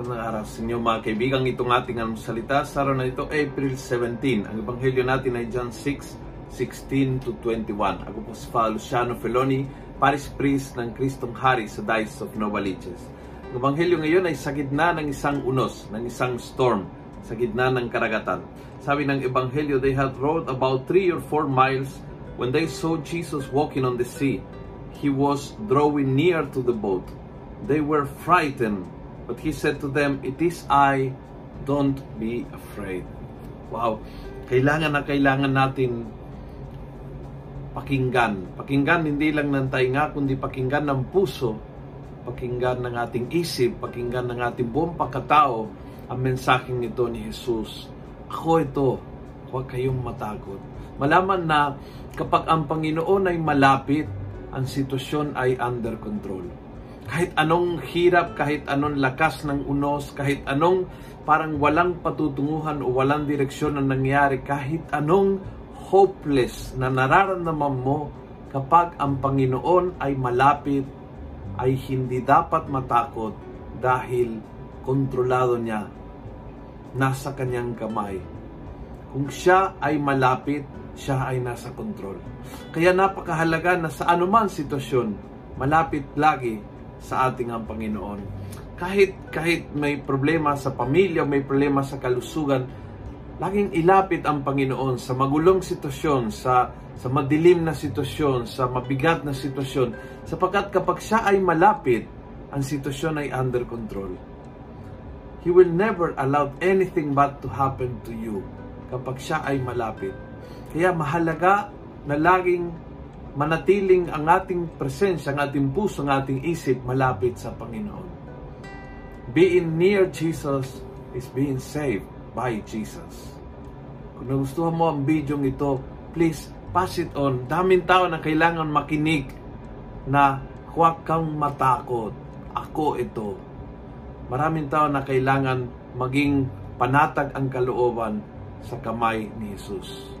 para sa inyo mga kaibigan itong ating salita sa araw na ito, April 17. Ang ebanghelyo natin ay John 6, 16 to 21. Ako po si Father Luciano Feloni, Paris Priest ng Kristong Hari sa Dice of Novaliches. Ang ebanghelyo ngayon ay sa gitna ng isang unos, ng isang storm, sa gitna ng karagatan. Sabi ng ebanghelyo, they had rowed about 3 or 4 miles when they saw Jesus walking on the sea. He was drawing near to the boat. They were frightened But he said to them, It is I, don't be afraid. Wow, kailangan na kailangan natin pakinggan. Pakinggan hindi lang ng tainga, kundi pakinggan ng puso, pakinggan ng ating isip, pakinggan ng ating buong pagkatao ang mensaheng ito ni Jesus. Ako ito, huwag kayong matakot. Malaman na kapag ang Panginoon ay malapit, ang sitwasyon ay under control kahit anong hirap, kahit anong lakas ng unos, kahit anong parang walang patutunguhan o walang direksyon ang nangyari, kahit anong hopeless na nararamdaman mo kapag ang Panginoon ay malapit, ay hindi dapat matakot dahil kontrolado niya nasa kanyang kamay. Kung siya ay malapit, siya ay nasa kontrol. Kaya napakahalaga na sa anuman sitwasyon, malapit lagi sa ating ang Panginoon. Kahit kahit may problema sa pamilya, may problema sa kalusugan, laging ilapit ang Panginoon sa magulong sitwasyon, sa sa madilim na sitwasyon, sa mabigat na sitwasyon, sapagkat kapag siya ay malapit, ang sitwasyon ay under control. He will never allow anything bad to happen to you kapag siya ay malapit. Kaya mahalaga na laging manatiling ang ating presensya, ang ating puso, ang ating isip malapit sa Panginoon. Being near Jesus is being saved by Jesus. Kung nagustuhan mo ang video ito, please pass it on. Daming tao na kailangan makinig na huwag kang matakot. Ako ito. Maraming tao na kailangan maging panatag ang kalooban sa kamay ni Jesus